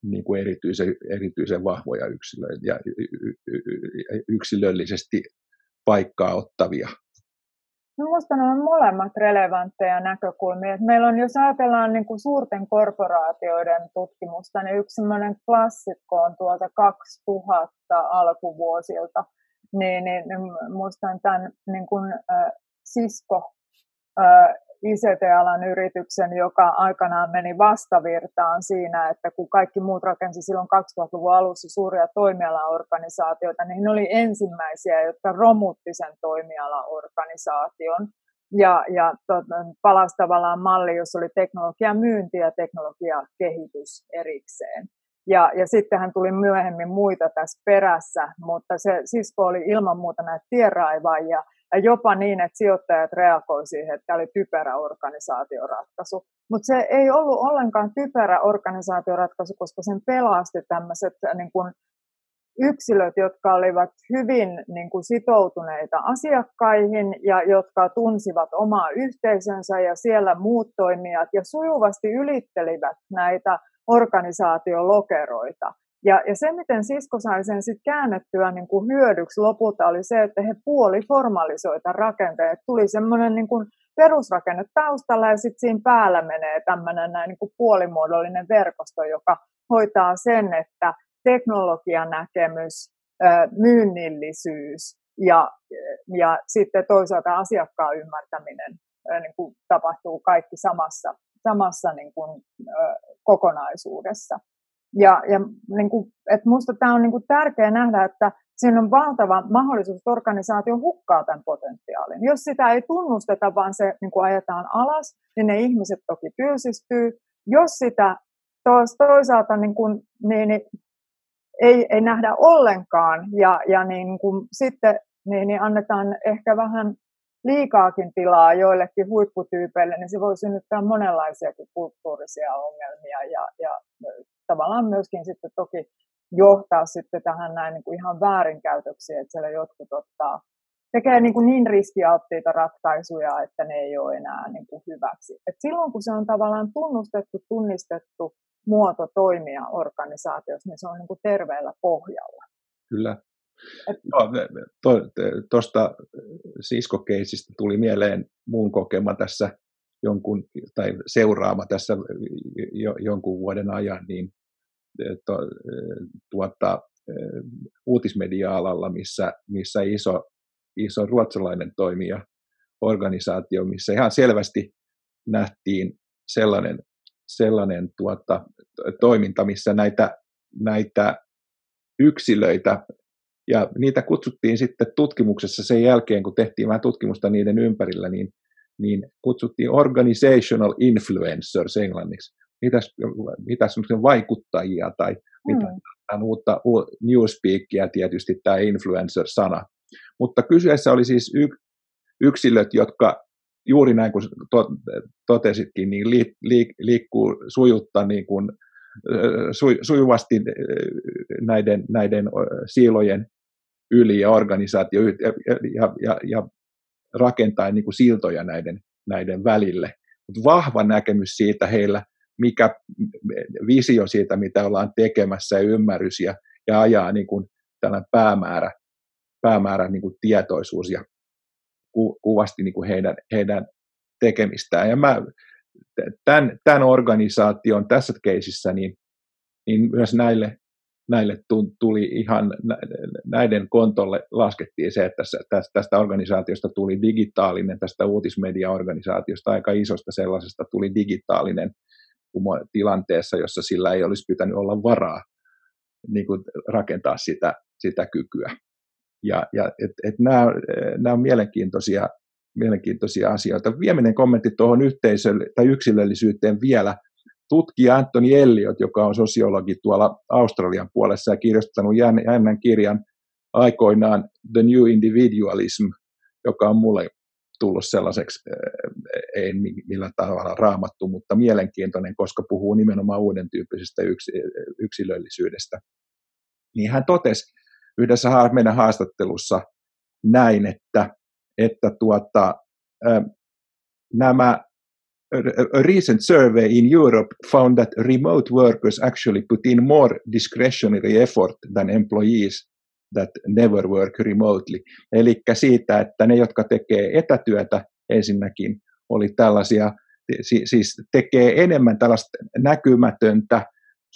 niin kuin erityisen, erityisen vahvoja yksilöitä ja yksilöllisesti paikkaa ottavia. Minusta ne on molemmat relevantteja näkökulmia. Meillä on, jos ajatellaan niin kuin suurten korporaatioiden tutkimusta, niin yksi sellainen klassikko on tuolta 2000 alkuvuosilta. Niin, niin, niin muistan tämän niin kuin, äh, Cisco äh, ICT-alan yrityksen, joka aikanaan meni vastavirtaan siinä, että kun kaikki muut rakensi silloin 2000-luvun alussa suuria toimialaorganisaatioita, niin ne oli ensimmäisiä, jotka romutti sen toimialaorganisaation. Ja, ja to, palasi tavallaan malli, jossa oli teknologia myynti ja teknologia kehitys erikseen. Ja, ja sittenhän tuli myöhemmin muita tässä perässä, mutta se Cisco oli ilman muuta näitä tienraivaajia, ja jopa niin, että sijoittajat reagoivat siihen, että tämä oli typerä organisaatioratkaisu. Mutta se ei ollut ollenkaan typerä organisaatioratkaisu, koska sen pelasti tämmöiset niin yksilöt, jotka olivat hyvin niin kuin sitoutuneita asiakkaihin ja jotka tunsivat omaa yhteisönsä ja siellä muut toimijat ja sujuvasti ylittelivät näitä organisaatiolokeroita. Ja, ja se, miten Sisko sai sen sit käännettyä niin kuin hyödyksi lopulta, oli se, että he puoliformalisoita rakenteet. Tuli semmoinen niin kuin perusrakenne taustalla ja sitten siinä päällä menee tämmöinen näin niin kuin puolimuodollinen verkosto, joka hoitaa sen, että teknologian näkemys, myynnillisyys ja, ja sitten toisaalta asiakkaan ymmärtäminen niin kuin tapahtuu kaikki samassa, samassa niin kuin, kokonaisuudessa. Ja, ja niin kuin, että minusta tämä on niin kuin tärkeää nähdä, että siinä on valtava mahdollisuus, että organisaatio hukkaa tämän potentiaalin. Jos sitä ei tunnusteta, vaan se niin kuin ajetaan alas, niin ne ihmiset toki tylsistyy. Jos sitä toisaalta niin kuin, niin, niin ei, ei nähdä ollenkaan ja, ja niin kuin sitten niin, niin annetaan ehkä vähän liikaakin tilaa joillekin huipputyypeille, niin se voi synnyttää monenlaisiakin kulttuurisia ongelmia ja, ja tavallaan myöskin sitten toki johtaa sitten tähän näin niin kuin ihan väärinkäytöksiä, että siellä jotkut ottaa, tekee niin, kuin niin riskialttiita ratkaisuja, että ne ei ole enää niin kuin hyväksi. Et silloin kun se on tavallaan tunnustettu, tunnistettu muoto toimia organisaatiossa, niin se on niin kuin terveellä pohjalla. Kyllä. Tuosta to, siskokeisistä tuli mieleen mun kokema tässä jonkun, tai seuraama tässä jo, jonkun vuoden ajan, niin to, tuota, uutismedia-alalla, missä, missä iso, iso ruotsalainen toimija, organisaatio, missä ihan selvästi nähtiin sellainen, sellainen tuota, toiminta, missä näitä, näitä yksilöitä, ja niitä kutsuttiin sitten tutkimuksessa sen jälkeen, kun tehtiin vähän tutkimusta niiden ympärillä, niin, niin kutsuttiin organizational influencers englanniksi mitäs, mitäs vaikuttajia tai mm. mitä tämän uutta newspeakia tietysti tämä influencer-sana. Mutta kyseessä oli siis y, yksilöt, jotka juuri näin kuin to, totesitkin, niin li, li, liikkuu sujutta niin kuin, su, sujuvasti näiden, näiden siilojen yli ja organisaatio ja, ja, ja, ja rakentaa niin kuin siltoja näiden, näiden välille. Mutta vahva näkemys siitä heillä mikä visio siitä, mitä ollaan tekemässä ja ymmärrys ja, ja ajaa niin kuin tällainen päämäärä, päämäärä niin kuin tietoisuus ja ku, kuvasti niin kuin heidän, heidän tekemistään. Ja mä, tämän, tämän organisaation tässä keisissä, niin, niin myös näille, näille tuli ihan, näiden kontolle laskettiin se, että tästä, organisaatiosta tuli digitaalinen, tästä uutismedia-organisaatiosta, aika isosta sellaisesta tuli digitaalinen tilanteessa, jossa sillä ei olisi pitänyt olla varaa niin kuin rakentaa sitä, sitä kykyä. Ja, ja et, et nämä, nämä on mielenkiintoisia, mielenkiintoisia asioita. Viimeinen kommentti tuohon yhteisölle tai yksilöllisyyteen vielä. Tutkija Anthony Elliot, joka on sosiologi tuolla Australian puolessa ja kirjoittanut jännän kirjan aikoinaan The New Individualism, joka on mulle tullut sellaiseksi, ei millä tavalla raamattu, mutta mielenkiintoinen, koska puhuu nimenomaan uuden tyyppisestä yksilöllisyydestä. Niin hän totesi yhdessä meidän haastattelussa näin, että, että tuota, nämä a recent survey in Europe found that remote workers actually put in more discretionary effort than employees that never work remotely. Eli siitä, että ne, jotka tekee etätyötä ensinnäkin, oli tällaisia, siis tekee enemmän tällaista näkymätöntä,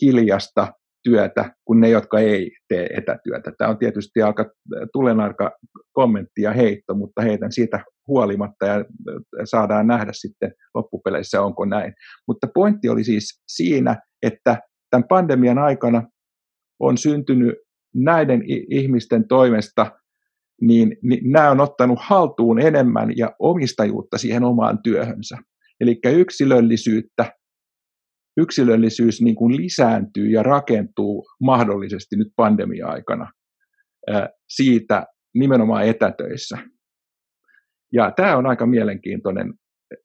hiljasta työtä kuin ne, jotka ei tee etätyötä. Tämä on tietysti aika tulenarka kommentti ja heitto, mutta heitän siitä huolimatta ja saadaan nähdä sitten loppupeleissä, onko näin. Mutta pointti oli siis siinä, että tämän pandemian aikana on syntynyt näiden ihmisten toimesta, niin, niin nämä on ottanut haltuun enemmän ja omistajuutta siihen omaan työhönsä. Eli yksilöllisyyttä, yksilöllisyys niin kuin lisääntyy ja rakentuu mahdollisesti nyt pandemia-aikana siitä nimenomaan etätöissä. Ja tämä on aika mielenkiintoinen,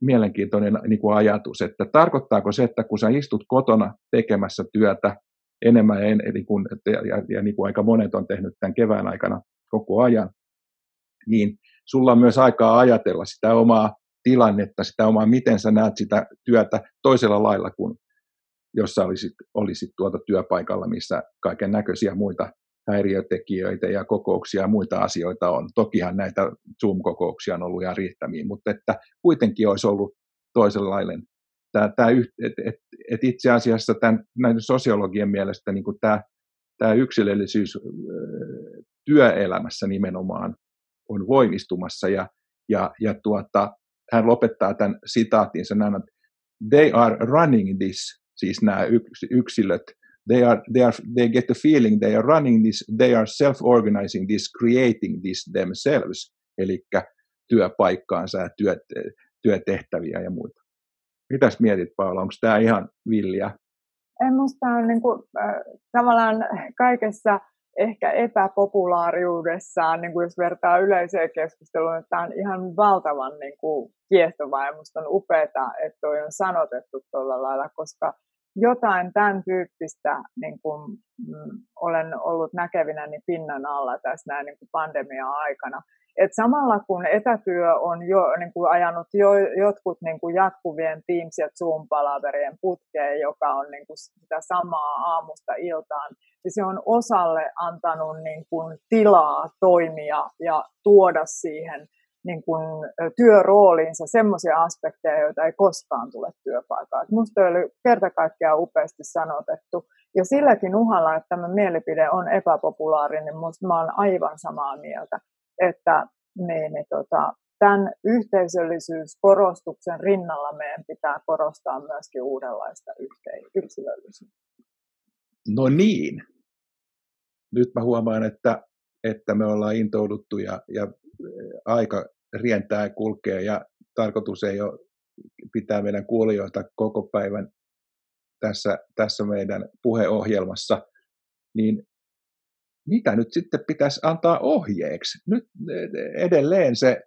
mielenkiintoinen niin kuin ajatus, että tarkoittaako se, että kun sä istut kotona tekemässä työtä enemmän ja, niin kuin, ja, ja niin kuin aika monet on tehnyt tämän kevään aikana koko ajan, niin sulla on myös aikaa ajatella sitä omaa tilannetta, sitä omaa, miten sä näet sitä työtä toisella lailla kuin jos sä olisit, olisit tuota työpaikalla, missä kaiken näköisiä muita häiriötekijöitä ja kokouksia ja muita asioita on. Tokihan näitä Zoom-kokouksia on ollut ihan riittämiä, mutta että kuitenkin olisi ollut toisenlainen. Tämä, tämä, et, et, et itse asiassa tämän, näiden sosiologien mielestä niin tämä, tämä yksilöllisyys työelämässä nimenomaan on voimistumassa ja, ja, ja tuota, hän lopettaa tämän sitaattinsa näin, että they are running this, siis nämä yksilöt, they, are, they, are, they get the feeling they are running this, they are self-organizing this, creating this themselves, eli työpaikkaansa ja työt, työtehtäviä ja muita. Mitäs mietit, Paula, onko tämä ihan villiä? En musta on niin kuin, äh, tavallaan kaikessa ehkä epäpopulaariudessaan, niin kuin jos vertaa yleiseen keskusteluun, että tämä on ihan valtavan niin kuin, kiehtovaa ja minusta on upeaa, että toi on sanotettu tuolla lailla, koska jotain tämän tyyppistä niin kuin, mm, olen ollut näkevinäni pinnan alla tässä näin niin kuin pandemia-aikana. Et samalla kun etätyö on jo niin kuin ajanut jo, jotkut niin kuin jatkuvien Teams- ja Zoom-palaverien putkeen, joka on niin kuin sitä samaa aamusta iltaan, niin se on osalle antanut niin kuin tilaa toimia ja tuoda siihen niin kuin, työrooliinsa semmoisia aspekteja, joita ei koskaan tule työpaikalle. Minusta oli kerta kaikkiaan upeasti sanotettu. Ja silläkin uhalla, että tämä mielipide on epäpopulaarinen, niin minusta mä olen aivan samaa mieltä, että niin, niin, tota, tämän yhteisöllisyyskorostuksen rinnalla meidän pitää korostaa myöskin uudenlaista yksilöllisyyttä. No niin. Nyt mä huomaan, että, että me ollaan intouduttu ja, ja aika rientää ja kulkee ja tarkoitus ei ole pitää meidän kuulijoita koko päivän tässä, tässä meidän puheohjelmassa, niin mitä nyt sitten pitäisi antaa ohjeeksi? Nyt edelleen se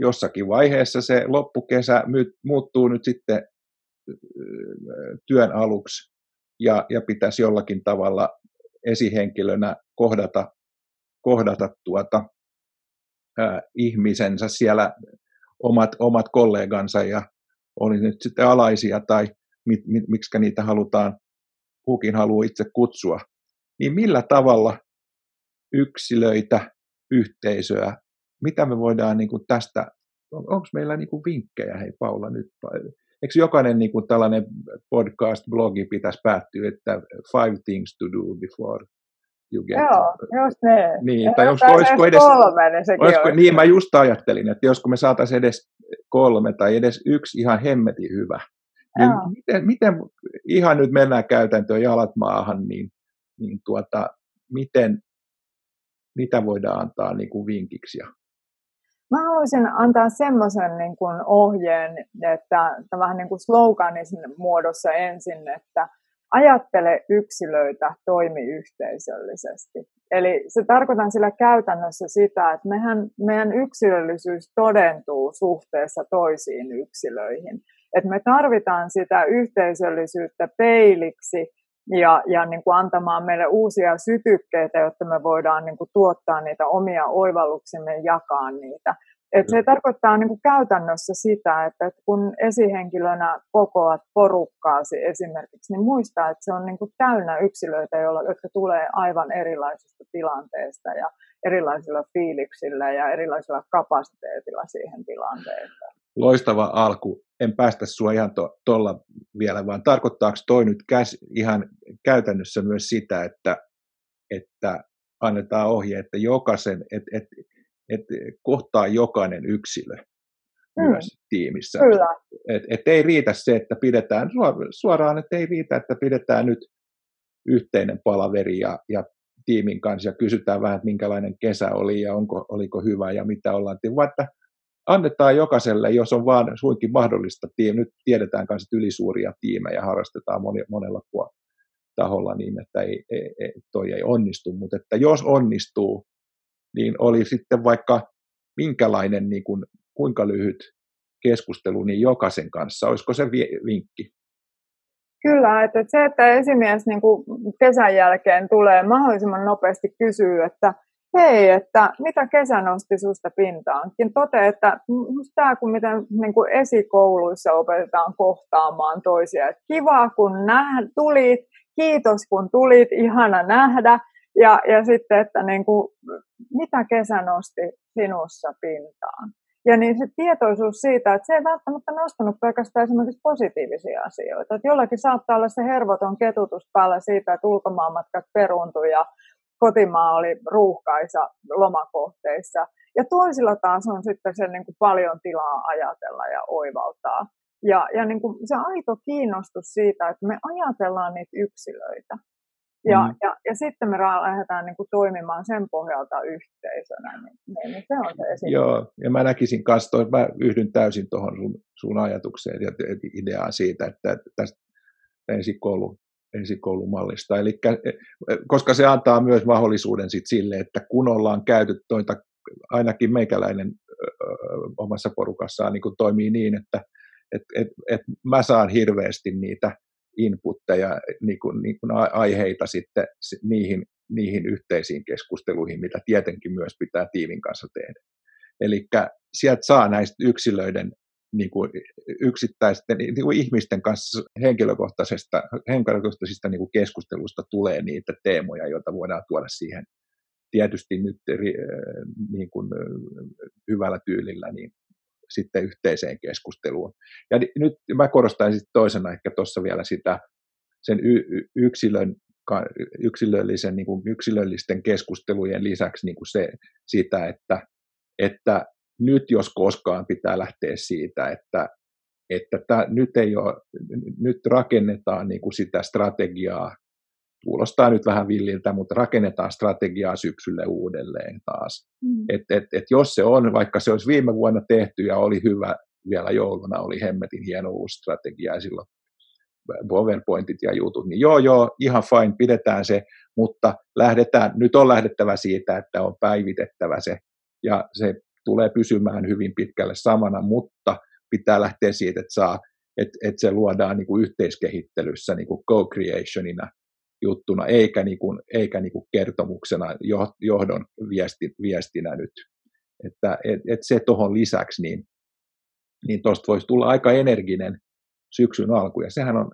jossakin vaiheessa se loppukesä muuttuu nyt sitten työn aluksi ja, ja pitäisi jollakin tavalla esihenkilönä kohdata, kohdata tuota, ää, ihmisensä siellä, omat, omat kollegansa ja oli nyt sitten alaisia tai mit, mit, miksi niitä halutaan, kukin haluaa itse kutsua, niin millä tavalla yksilöitä, yhteisöä, mitä me voidaan niin kuin tästä, on, onko meillä niin kuin vinkkejä, hei Paula nyt, eikö jokainen niin kuin tällainen podcast-blogi pitäisi päättyä, että five things to do before get. Joo, just niin. niin tai onko, olisiko edes, kolme, niin sekin olisiko, olisi. Niin, mä just ajattelin, että josko me saataisiin edes kolme tai edes yksi ihan hemmetin hyvä. Niin miten, miten, ihan nyt mennään käytäntöön jalat maahan, niin, niin tuota, miten, mitä voidaan antaa niin kuin vinkiksi? Mä haluaisin antaa semmoisen niin kuin ohjeen, että vähän niin kuin sloganin muodossa ensin, että ajattele yksilöitä, toimi yhteisöllisesti. Eli se tarkoitan sillä käytännössä sitä, että mehän, meidän yksilöllisyys todentuu suhteessa toisiin yksilöihin. että me tarvitaan sitä yhteisöllisyyttä peiliksi ja, ja niin kuin antamaan meille uusia sytykkeitä, jotta me voidaan niin kuin tuottaa niitä omia oivalluksimme ja jakaa niitä. Et se tarkoittaa niin kuin käytännössä sitä, että, kun esihenkilönä kokoat porukkaasi esimerkiksi, niin muistaa, että se on niin kuin täynnä yksilöitä, jotka tulee aivan erilaisista tilanteista ja erilaisilla fiiliksillä ja erilaisilla kapasiteetilla siihen tilanteeseen. Loistava alku. En päästä sinua ihan tuolla to, vielä, vaan tarkoittaako toi nyt käs, ihan käytännössä myös sitä, että, että annetaan ohje, että jokaisen, että, että että kohtaa jokainen yksilö mm. myös tiimissä. Kyllä. Et, et ei riitä se, että pidetään suoraan, että ei riitä, että pidetään nyt yhteinen palaveri ja, ja tiimin kanssa ja kysytään vähän, että minkälainen kesä oli ja onko, oliko hyvä ja mitä ollaan vaan että annetaan jokaiselle, jos on vaan suinkin mahdollista, tiim, nyt tiedetään kanssa, ylisuuria tiimejä harrastetaan moni, monella taholla niin, että ei, ei, ei, toi ei onnistu, mutta että jos onnistuu, niin oli sitten vaikka minkälainen niin kuin kuinka lyhyt keskustelu niin jokaisen kanssa. Olisiko se vinkki? Kyllä, että se, että esimies niin kuin kesän jälkeen tulee mahdollisimman nopeasti kysyy, että hei, että mitä kesä nosti susta pintaankin. Tote, että tämä kun miten niin kuin esikouluissa opetetaan kohtaamaan toisia. Että kiva kun näh, tulit, kiitos kun tulit, ihana nähdä. Ja, ja sitten, että niin kuin, mitä kesä nosti sinussa pintaan. Ja niin se tietoisuus siitä, että se ei välttämättä nostanut pelkästään esimerkiksi positiivisia asioita. Että jollakin saattaa olla se hervoton ketutus päällä siitä, että ulkomaanmatkat peruuntui ja kotimaa oli ruuhkaisa lomakohteissa. Ja toisilla taas on sitten se niin kuin paljon tilaa ajatella ja oivaltaa. Ja, ja niin kuin se aito kiinnostus siitä, että me ajatellaan niitä yksilöitä. Ja, mm. ja, ja sitten me lähdetään niin kuin toimimaan sen pohjalta yhteisönä. Niin, niin, niin se on se esitys. Joo, ja mä näkisin kanssa, toi, mä yhdyn täysin tuohon sun, sun ajatukseen ja ideaan siitä, että tästä ensikoulu esikoulumallista. Eli, e, koska se antaa myös mahdollisuuden sit sille, että kun ollaan käyty toita, ainakin meikäläinen ö, omassa porukassaan niin toimii niin, että et, et, et mä saan hirveästi niitä inputteja, niin kuin, niin kuin aiheita sitten niihin, niihin yhteisiin keskusteluihin, mitä tietenkin myös pitää tiivin kanssa tehdä. Eli sieltä saa näistä yksilöiden niin kuin yksittäisten niin kuin ihmisten kanssa henkilökohtaisesta, henkilökohtaisista niin kuin keskustelusta tulee niitä teemoja, joita voidaan tuoda siihen tietysti nyt niin kuin hyvällä tyylillä niin sitten yhteiseen keskusteluun. Ja nyt mä korostaisin toisena ehkä tuossa vielä sitä sen y- yksilön, yksilöllisen, niin kuin yksilöllisten keskustelujen lisäksi niin kuin se, sitä, että, että nyt jos koskaan pitää lähteä siitä, että, että tämä, nyt, ei ole, nyt rakennetaan niin kuin sitä strategiaa, kuulostaa nyt vähän villiltä, mutta rakennetaan strategiaa syksylle uudelleen taas. Mm. Et, et, et jos se on, vaikka se olisi viime vuonna tehty ja oli hyvä, vielä jouluna oli hemmetin hieno uusi strategia ja silloin PowerPointit ja jutut, niin joo joo, ihan fine, pidetään se, mutta lähdetään, nyt on lähdettävä siitä, että on päivitettävä se ja se tulee pysymään hyvin pitkälle samana, mutta pitää lähteä siitä, että, saa, että, että se luodaan niin kuin yhteiskehittelyssä niin kuin co-creationina juttuna, eikä, niin kuin, eikä niin kuin kertomuksena johdon viesti, viestinä nyt. Että et, et se tuohon lisäksi, niin, niin tuosta voisi tulla aika energinen syksyn alku, ja sehän on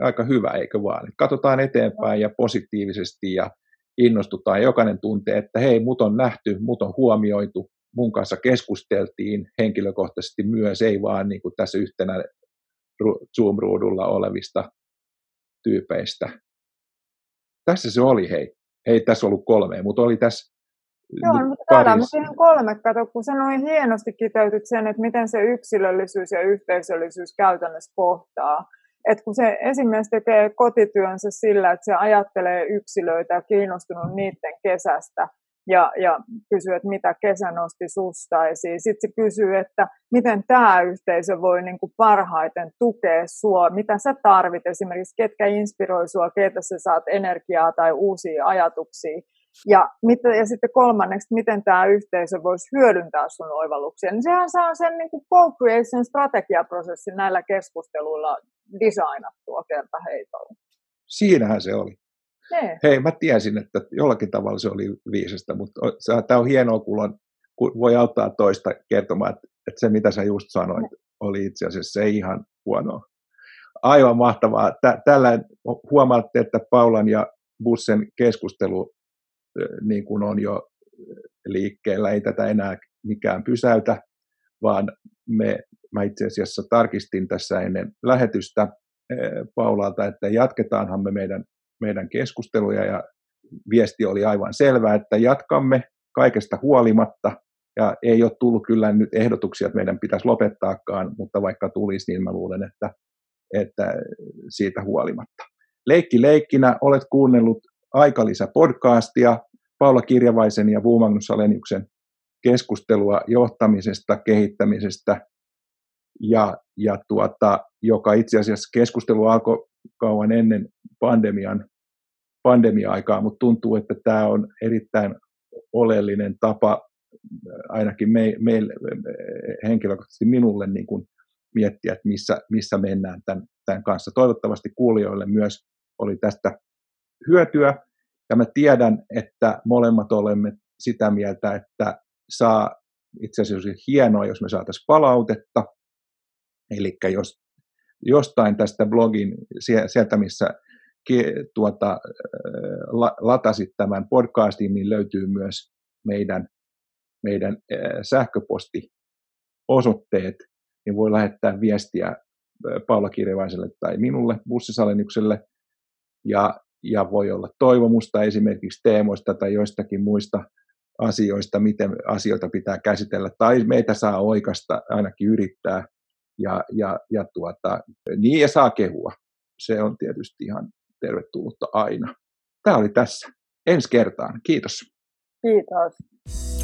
aika hyvä, eikö vaan? Katsotaan eteenpäin ja positiivisesti ja innostutaan, jokainen tuntee, että hei, mut on nähty, mut on huomioitu, mun kanssa keskusteltiin henkilökohtaisesti myös, ei vaan niin kuin tässä yhtenä Zoom-ruudulla olevista tyypeistä. Tässä se oli, hei. Ei tässä ollut kolme, mutta oli tässä Joo, mutta täällä on siihen kolme, kato, kun se noin hienosti kiteytyt sen, että miten se yksilöllisyys ja yhteisöllisyys käytännössä kohtaa. Et kun se esimies tekee kotityönsä sillä, että se ajattelee yksilöitä ja kiinnostunut niiden kesästä, ja, ja kysyy, että mitä kesä nosti susta esiin. Sitten se kysyy, että miten tämä yhteisö voi niin kuin parhaiten tukea sua, mitä sä tarvit esimerkiksi, ketkä inspiroi sua, keitä sä saat energiaa tai uusia ajatuksia. Ja, mitä, ja sitten kolmanneksi, miten tämä yhteisö voisi hyödyntää sun oivalluksia. Niin sehän saa sen niin kuin co-creation strategiaprosessin näillä keskusteluilla designattua kerta heitolla. Siinähän se oli. Ne. Hei, mä tiesin, että jollakin tavalla se oli viisasta, mutta tämä on hienoa, kun, kun voi auttaa toista kertomaan, että, että se mitä sä just sanoit, ne. oli itse asiassa se ihan huonoa. Aivan mahtavaa. Tällä huomaatte, että Paulan ja Bussen keskustelu niin kuin on jo liikkeellä, ei tätä enää mikään pysäytä, vaan me, mä itse asiassa tarkistin tässä ennen lähetystä Paulalta, että jatketaanhan me meidän meidän keskusteluja ja viesti oli aivan selvä, että jatkamme kaikesta huolimatta. Ja ei ole tullut kyllä nyt ehdotuksia, että meidän pitäisi lopettaakaan, mutta vaikka tulisi, niin mä luulen, että, että siitä huolimatta. Leikki leikkinä olet kuunnellut Aikalisä podcastia, Paula Kirjavaisen ja Vuumagnus Aleniuksen keskustelua johtamisesta, kehittämisestä, ja, ja tuota, joka itse asiassa keskustelu alkoi kauan ennen pandemian pandemia-aikaa, mutta tuntuu, että tämä on erittäin oleellinen tapa ainakin me, meille, henkilökohtaisesti minulle niin kuin miettiä, että missä, missä mennään tämän, tämän kanssa. Toivottavasti kuulijoille myös oli tästä hyötyä, ja mä tiedän, että molemmat olemme sitä mieltä, että saa itse asiassa hienoa, jos me saataisiin palautetta, eli jos jostain tästä blogin, sieltä missä tuota, latasit tämän podcastin, niin löytyy myös meidän, meidän sähköpostiosoitteet, niin voi lähettää viestiä Paula Kirjavaiselle tai minulle bussisalennukselle, ja, ja voi olla toivomusta esimerkiksi teemoista tai joistakin muista asioista, miten asioita pitää käsitellä, tai meitä saa oikasta, ainakin yrittää, ja, ja, ja tuota, niin ja saa kehua. Se on tietysti ihan tervetullutta aina. Tämä oli tässä. Ensi kertaan. Kiitos. Kiitos.